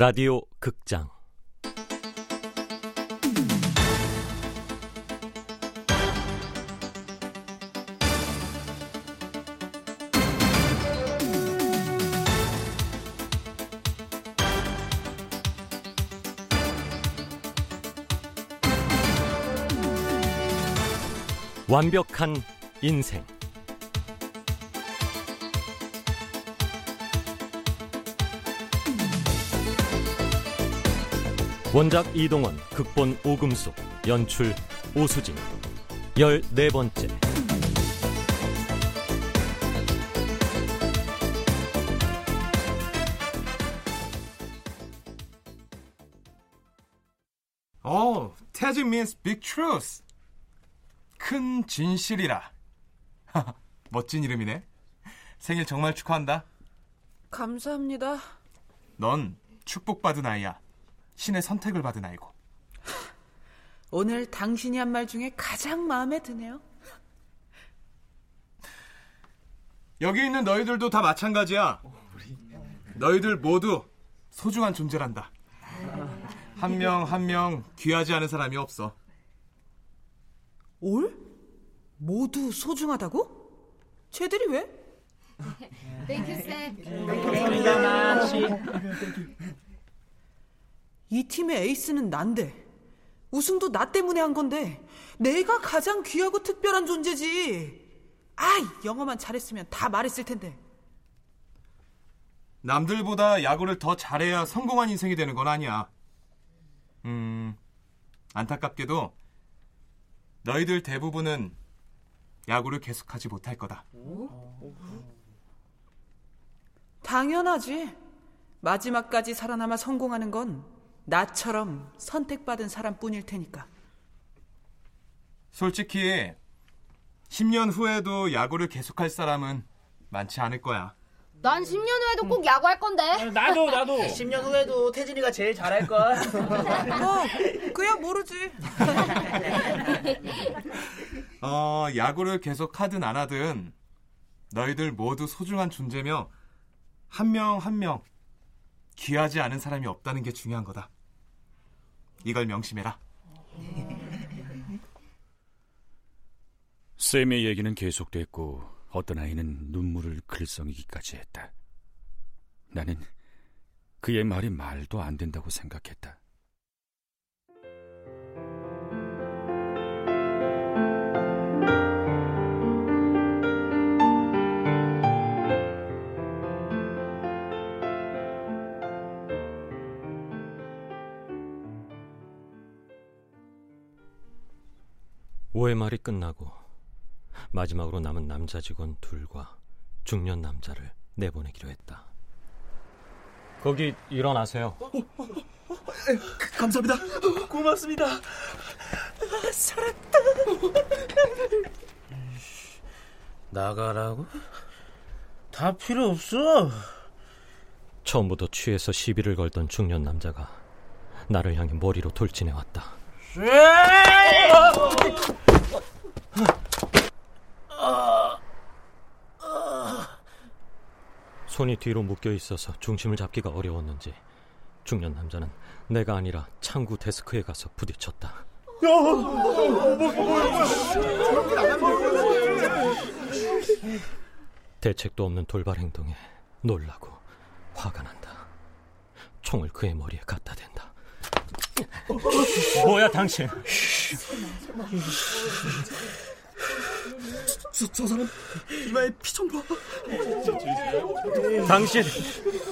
라디오 극장. 완벽한 인생 원작 이동원, 극본 오금숙, 연출 오수진 열네 번째 Oh, Teji means big truth. 큰 진실이라. 멋진 이름이네. 생일 정말 축하한다. 감사합니다. 넌 축복받은 아이야. 신의 선택을 받은 아이고. 오늘 당신이 한 말 중에 가장 마음에 드네요. 여기 있는 너희들도 다 마찬가지야. 너희들 모두 소중한 존재란다. 한 명 한 명 귀하지 않은 사람이 없어. 올? 모두 소중하다고? 쟤들이 왜? 이 팀의 에이스는 난데 우승도 나 때문에 한 건데 내가 가장 귀하고 특별한 존재지. 아이 영어만 잘했으면 다 말했을 텐데. 남들보다 야구를 더 잘해야 성공한 인생이 되는 건 아니야. 음, 안타깝게도 너희들 대부분은 야구를 계속하지 못할 거다. 당연하지. 마지막까지 살아남아 성공하는 건 나처럼 선택받은 사람뿐일 테니까. 솔직히 10년 후에도 야구를 계속할 사람은 많지 않을 거야. 난 10년 후에도 꼭 야구할 건데. 나도 나도 10년 후에도 태진이가 제일 잘할 걸. 뭐 그야 모르지. 어, 야구를 계속 하든 안 하든 너희들 모두 소중한 존재며 한 명 한명 귀하지 않은 사람이 없다는 게 중요한 거다. 이걸 명심해라. 쌤의 얘기는 계속됐고 어떤 아이는 눈물을 글썽이기까지 했다. 나는 그의 말이 말도 안 된다고 생각했다. 오해 말이 끝나고 마지막으로 남은 남자 직원 둘과 중년 남자를 내보내기로 했다. 거기 일어나세요. 감사합니다. 고맙습니다. 나가라고? 다 필요 없어 처음부터 취해서 시비를 걸던 중년 남자가 나를 향해 머리로 돌진해 왔다. 손이 뒤로 묶여 있어서 중심을 잡기가 어려웠는지 중년 남자는 내가 아니라 창구 데스크에 가서 부딪혔다. 대책도 없는 돌발 행동에 놀라고 화가 난다. 총을 그의 머리에 갖다 댄다. 뭐야 당신? 저, 저 사람 이마에 피 좀 봐. 당신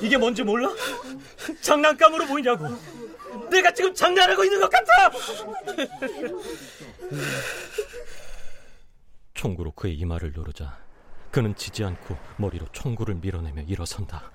이게 뭔지 몰라? 장난감으로 보이냐고? 내가 지금 장난하고 있는 것 같아! 총구로 그의 이마를 누르자 그는 지지 않고 머리로 총구를 밀어내며 일어선다.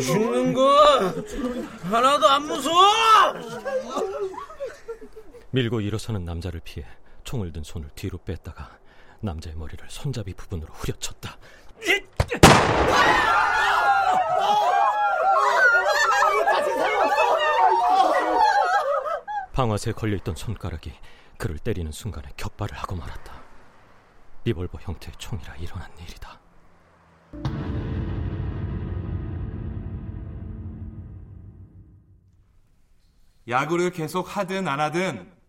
죽는 거 하나도 안 무서워 밀고 일어서는 남자를 피해 총을 든 손을 뒤로 뺐다가 남자의 머리를 손잡이 부분으로 후려쳤다. 방아쇠에 걸려있던 손가락이 그를 때리는 순간에 격발을 하고 말았다. 리볼버 형태의 총이라 일어난 일이다. 야구를 계속 하든 안 하든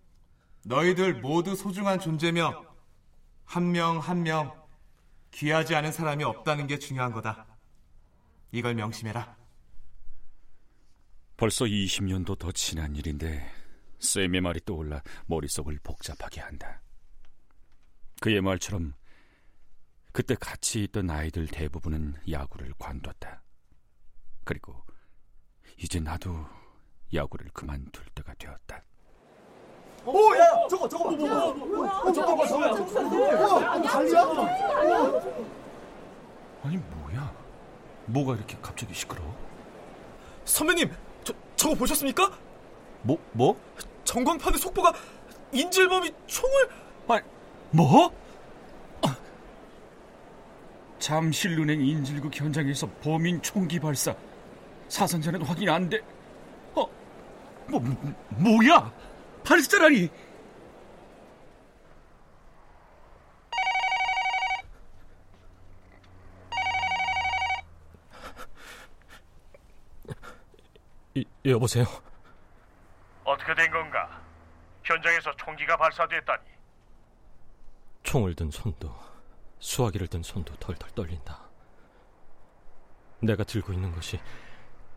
너희들 모두 소중한 존재며 한 명 한 명 귀하지 않은 사람이 없다는 게 중요한 거다. 이걸 명심해라. 벌써 20년도 더 지난 일인데 쌤의 말이 떠올라 머릿속을 복잡하게 한다. 그의 말처럼 그때 같이 있던 아이들 대부분은 야구를 관뒀다. 그리고 이제 나도 야구를 그만둘 때가 되었다. 오, 야, 저거, 저거, 저거, 저거 봐, 저거, 저거, 난리야? 아니 뭐야? 뭐가 이렇게 갑자기 시끄러워? 선배님, 저, 저거 보셨습니까? 뭐 뭐? 전광판의 속보가 인질범이 총을 아, 뭐? 아. 잠실은행 인질극 현장에서 범인 총기 발사 사상자는 확인 안 돼. 어, 뭐, 뭐 뭐야? 발사라니? 이, 여보세요? 어떻게 된 건가? 현장에서 총기가 발사됐다니. 총을 든 손도 수화기를 든 손도 덜덜 떨린다. 내가 들고 있는 것이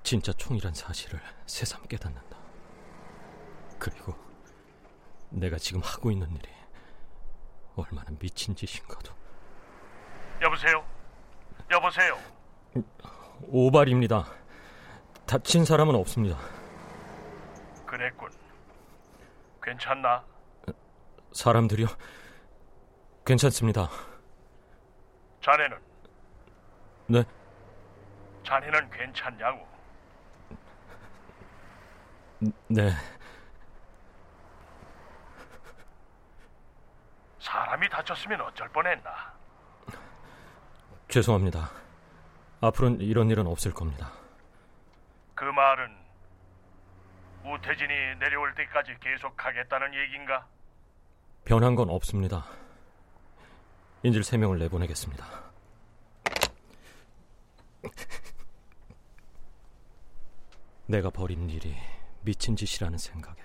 진짜 총이란 사실을 새삼 깨닫는다. 그리고 내가 지금 하고 있는 일이 얼마나 미친 짓인가도. 여보세요? 여보세요? 오발입니다. 다친 사람은 없습니다. 그랬군. 괜찮나? 사람들이요? 괜찮습니다. 자네는? 네? 자네는 괜찮냐고? 네. 사람이 다쳤으면 어쩔 뻔했나? 죄송합니다. 앞으로는 이런 일은 없을 겁니다. 그 말은 우태진이 내려올 때까지 계속하겠다는 얘긴가? 변한 건 없습니다. 인질 3명을 내보내겠습니다. 내가 벌인 일이 미친 짓이라는 생각에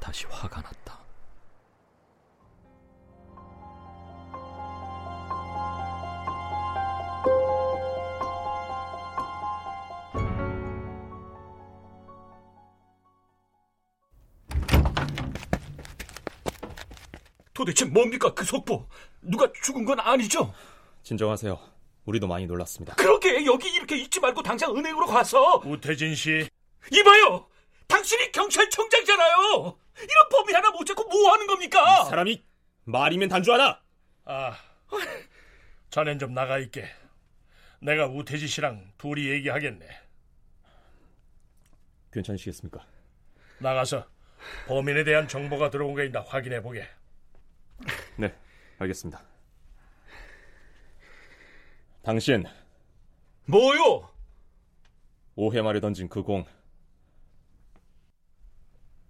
다시 화가 났다. 도대체 뭡니까 그 속보? 누가 죽은 건 아니죠? 진정하세요. 우리도 많이 놀랐습니다. 그러게 여기 이렇게 있지 말고 당장 은행으로 가서 우태진 씨, 이봐요. 당신이 경찰청장이잖아요. 이런 범인 하나 못 잡고 뭐 하는 겁니까? 사람이 말이면 단주하나? 아, 자넨 좀 나가 있게. 내가 우태지 씨랑 둘이 얘기하겠네. 괜찮으시겠습니까? 나가서 범인에 대한 정보가 들어온 게 있나 확인해 보게. 네, 알겠습니다. 당신 뭐요? 오해 말에 던진 그 공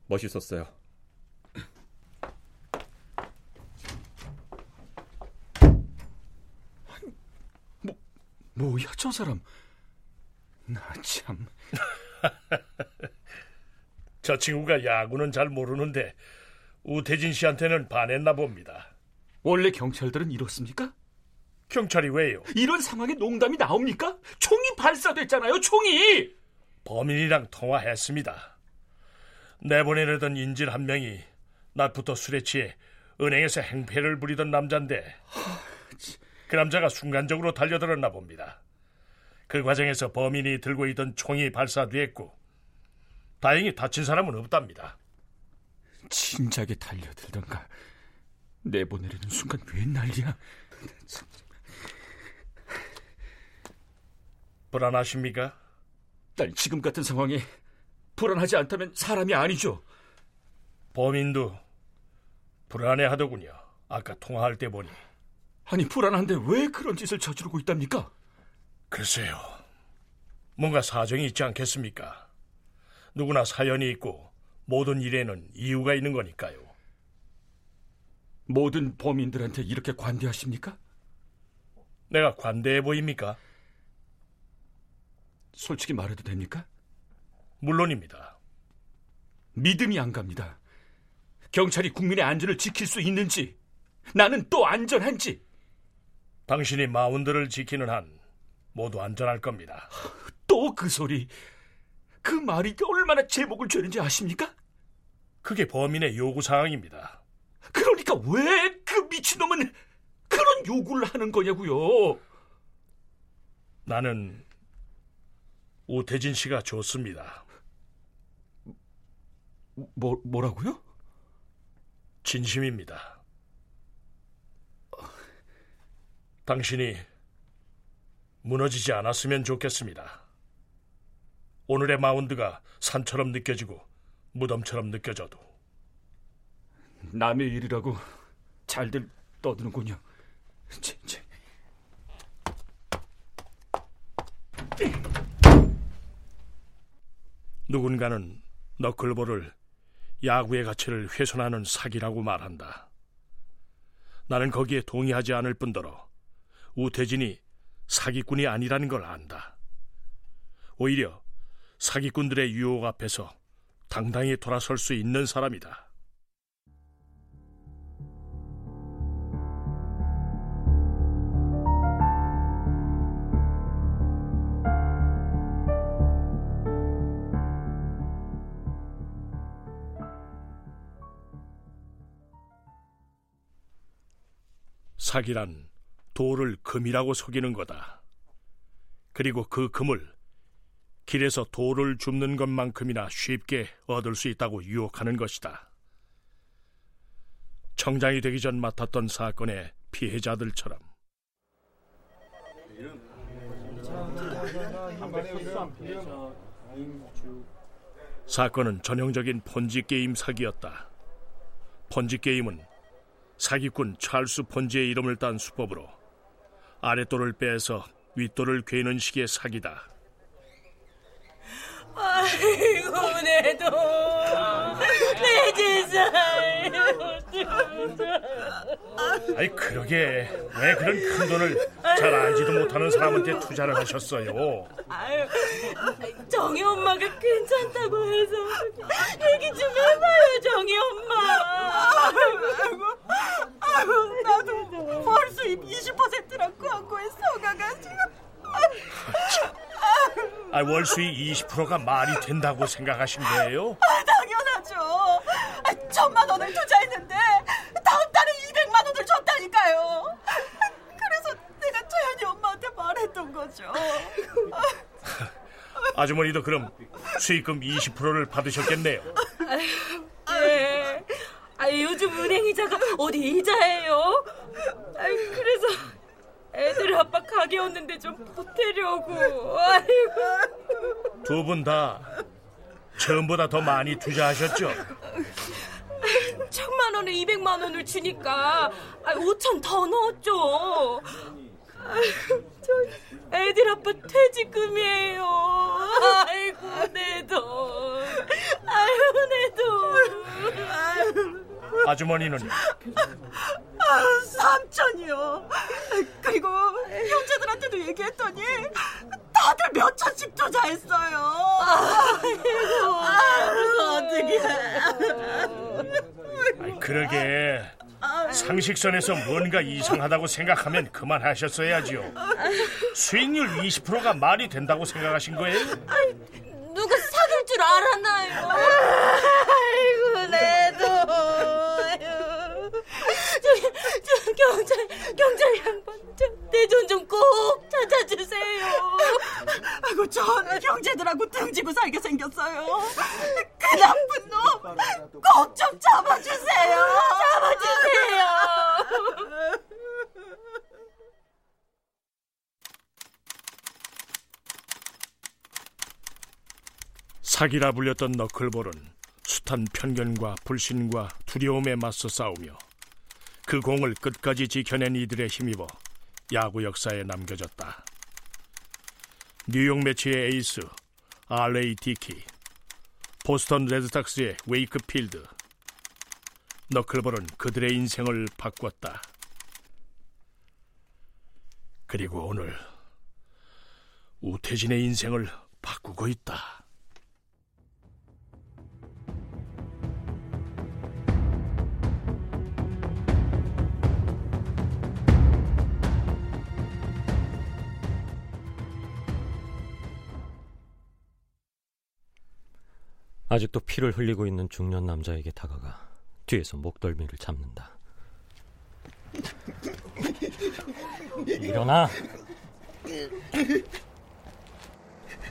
멋있었어요. 뭐야 저 사람? 나 참. 저 친구가 야구는 잘 모르는데 우태진 씨한테는 반했나 봅니다. 원래 경찰들은 이렇습니까? 경찰이 왜요? 이런 상황에 농담이 나옵니까? 총이 발사됐잖아요, 총이! 범인이랑 통화했습니다. 내보내려던 인질 한 명이 낮부터 술에 취해 은행에서 행패를 부리던 남잔데 그 남자가 순간적으로 달려들었나 봅니다. 그 과정에서 범인이 들고 있던 총이 발사됐고 다행히 다친 사람은 없답니다. 진작에 달려들던가 내보내려는 순간 왜 난리야? 불안하십니까? 난 지금 같은 상황에 불안하지 않다면 사람이 아니죠. 범인도 불안해하더군요. 아까 통화할 때 보니. 아니 불안한데 왜 그런 짓을 저지르고 있답니까? 글쎄요. 뭔가 사정이 있지 않겠습니까? 누구나 사연이 있고 모든 일에는 이유가 있는 거니까요. 모든 범인들한테 이렇게 관대하십니까? 내가 관대해 보입니까? 솔직히 말해도 됩니까? 물론입니다. 믿음이 안 갑니다. 경찰이 국민의 안전을 지킬 수 있는지, 나는 또 안전한지. 당신이 마운드를 지키는 한 모두 안전할 겁니다. 또 그 소리. 그 말이 얼마나 제목을 죄는지 아십니까? 그게 범인의 요구 사항입니다. 그러니까 왜 그 미친놈은 그런 요구를 하는 거냐고요? 나는 우태진 씨가 좋습니다. 뭐 뭐라고요? 진심입니다. 당신이 무너지지 않았으면 좋겠습니다. 오늘의 마운드가 산처럼 느껴지고 무덤처럼 느껴져도 남의 일이라고 잘들 떠드는군요. 제, 제. 누군가는 너클볼을 야구의 가치를 훼손하는 사기라고 말한다. 나는 거기에 동의하지 않을 뿐더러 우태진이 사기꾼이 아니라는 걸 안다. 오히려 사기꾼들의 유혹 앞에서 당당히 돌아설 수 있는 사람이다. 사기란 돌을 금이라고 속이는 거다. 그리고 그 금을 길에서 돌을 줍는 것만큼이나 쉽게 얻을 수 있다고 유혹하는 것이다. 청장이 되기 전 맡았던 사건의 피해자들처럼 사건은 전형적인 폰지 게임 사기였다. 폰지 게임은 사기꾼 찰스 폰지의 이름을 딴 수법으로 아랫돌을 빼서 윗돌을 괴는 식의 사기다. 아이고 내 돈, 내 재산. 아이 그러게 왜 그런 큰 돈을 잘 알지도 못하는 사람한테 투자를 하셨어요? 아유, 정희 엄마가 괜찮다고 해서 얘기 좀 해봐요, 정희 엄마. 아이고, 아이고, 나도 월 수입 20%랑 광고에 속아가지고. 아, 월 수익 20%가 말이 된다고 생각하신 거예요? 아, 당연하죠. 아, 천만 원을 투자했는데 다음 달에 200만 원을 줬다니까요. 그래서 내가 태연이 엄마한테 말했던 거죠. 아주머니도 그럼 수익금 20%를 받으셨겠네요. 네. 아, 요즘 은행 이자가 어디 이자예요? 아, 그래서 애들 아빠 가게였는데 좀 보태려고. 아이고. 두 분 다 처음보다 더 많이 투자하셨죠? 천만 원에 200만 원을 주니까 5천 더 넣었죠. 아이고, 저 애들 아빠 퇴직금이에요. 아이고 내 돈. 아이고 내 돈. 아주머니는 아, 삼천이요. 그리고 형제들한테도 얘기했더니 다들 몇 천씩 투자했어요. 아이고, 어떻게? 아이, 그러게 상식선에서 뭔가 이상하다고 생각하면 그만하셨어야지요. 수익률 20%가 말이 된다고 생각하신 거예요? 누가 사귈 줄 알았나요? 내돈좀 꼭 찾아주세요. 아이고 전 형제들하고 등지고 살게 생겼어요. 그 나쁜 놈 꼭 좀 잡아주세요. 잡아주세요. 사기라 불렸던 너클볼은 숱한 편견과 불신과 두려움에 맞서 싸우며 그 공을 끝까지 지켜낸 이들의 힘입어 야구 역사에 남겨졌다. 뉴욕 메츠의 에이스 R.A. 디키, 보스턴 레드삭스의 웨이크 필드. 너클볼은 그들의 인생을 바꿨다. 그리고 오늘 우태진의 인생을 바꾸고 있다. 아직도 피를 흘리고 있는 중년 남자에게 다가가 뒤에서 목덜미를 잡는다. 일어나.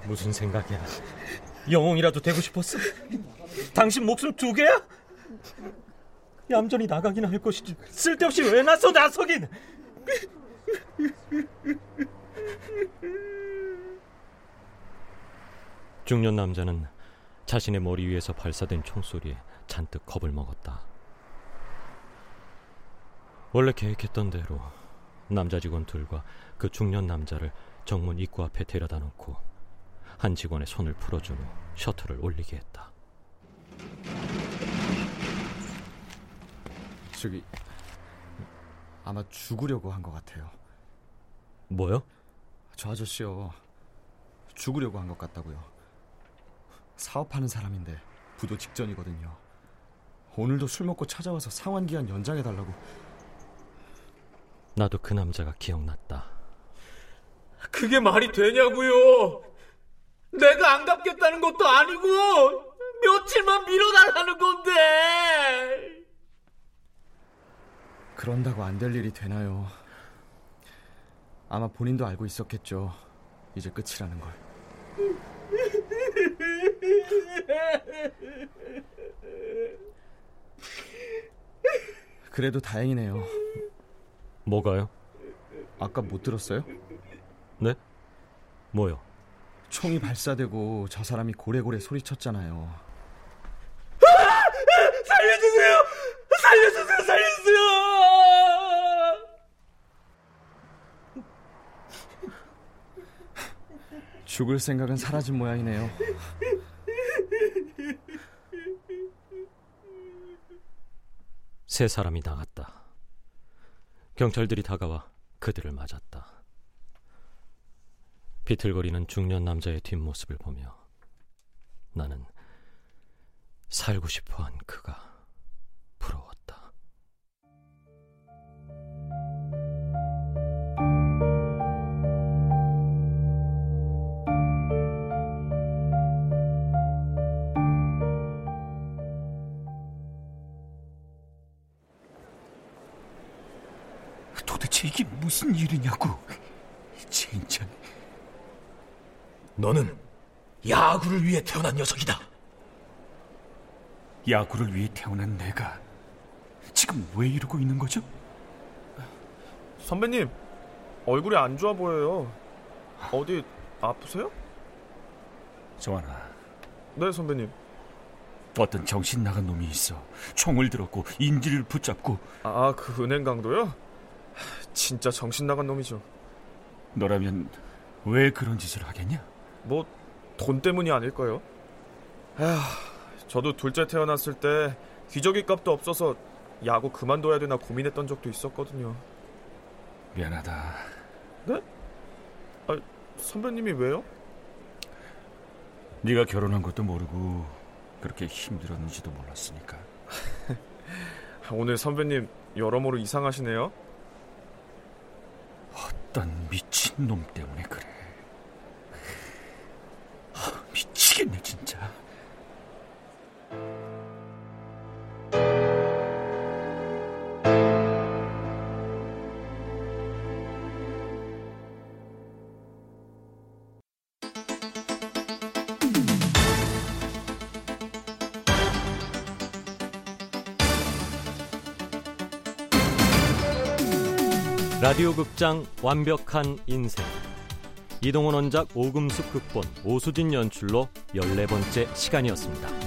무슨 생각이야? 영웅이라도 되고 싶었어? 당신 목숨 두 개야? 얌전히 나가긴 할 것이지 쓸데없이 왜 나서 나서긴 중년 남자는 자신의 머리 위에서 발사된 총소리에 잔뜩 겁을 먹었다. 원래 계획했던 대로 남자 직원 둘과 그 중년 남자를 정문 입구 앞에 데려다 놓고 한 직원의 손을 풀어준 후 셔틀을 올리게 했다. 저기 아마 죽으려고 한 것 같아요. 뭐요? 저 아저씨요. 죽으려고 한 것 같다고요. 사업하는 사람인데 부도 직전이거든요. 오늘도 술 먹고 찾아와서 상환 기한 연장해 달라고. 나도 그 남자가 기억났다. 그게 말이 되냐고요? 내가 안 갚겠다는 것도 아니고 며칠만 미뤄달라는 건데. 그런다고 안 될 일이 되나요? 아마 본인도 알고 있었겠죠. 이제 끝이라는 걸. 그래도 다행이네요. 뭐가요? 아까 못 들었어요? 네? 뭐요? 총이 발사되고 저 사람이 고래고래 소리쳤잖아요. 살려주세요! 살려주세요! 살려주세요! 죽을 생각은 사라진 모양이네요. 세 사람이 나갔다. 경찰들이 다가와 그들을 맞았다. 비틀거리는 중년 남자의 뒷모습을 보며 나는 살고 싶어 한 그가 일이냐고. 진짜. 너는 야구를 위해 태어난 녀석이다. 야구를 위해 태어난 내가 지금 왜 이러고 있는 거죠? 선배님, 얼굴이 안 좋아 보여요. 어디 아프세요? 정환아, 네, 선배님. 어떤 정신 나간 놈이 있어. 총을 들었고 인지를 붙잡고 아, 그 은행 강도요? 하, 진짜 정신 나간 놈이죠. 너라면 왜 그런 짓을 하겠냐? 뭐 돈 때문이 아닐까요? 에휴, 저도 둘째 태어났을 때 기저귀 값도 없어서 야구 그만둬야 되나 고민했던 적도 있었거든요. 미안하다. 네? 아, 선배님이 왜요? 네가 결혼한 것도 모르고 그렇게 힘들었는지도 몰랐으니까. 오늘 선배님 여러모로 이상하시네요. 어떤 미친 놈 때문에 그래. 라디오 극장 완벽한 인생 이동원 원작 오금숙 극본 오수진 연출로 14번째 시간이었습니다.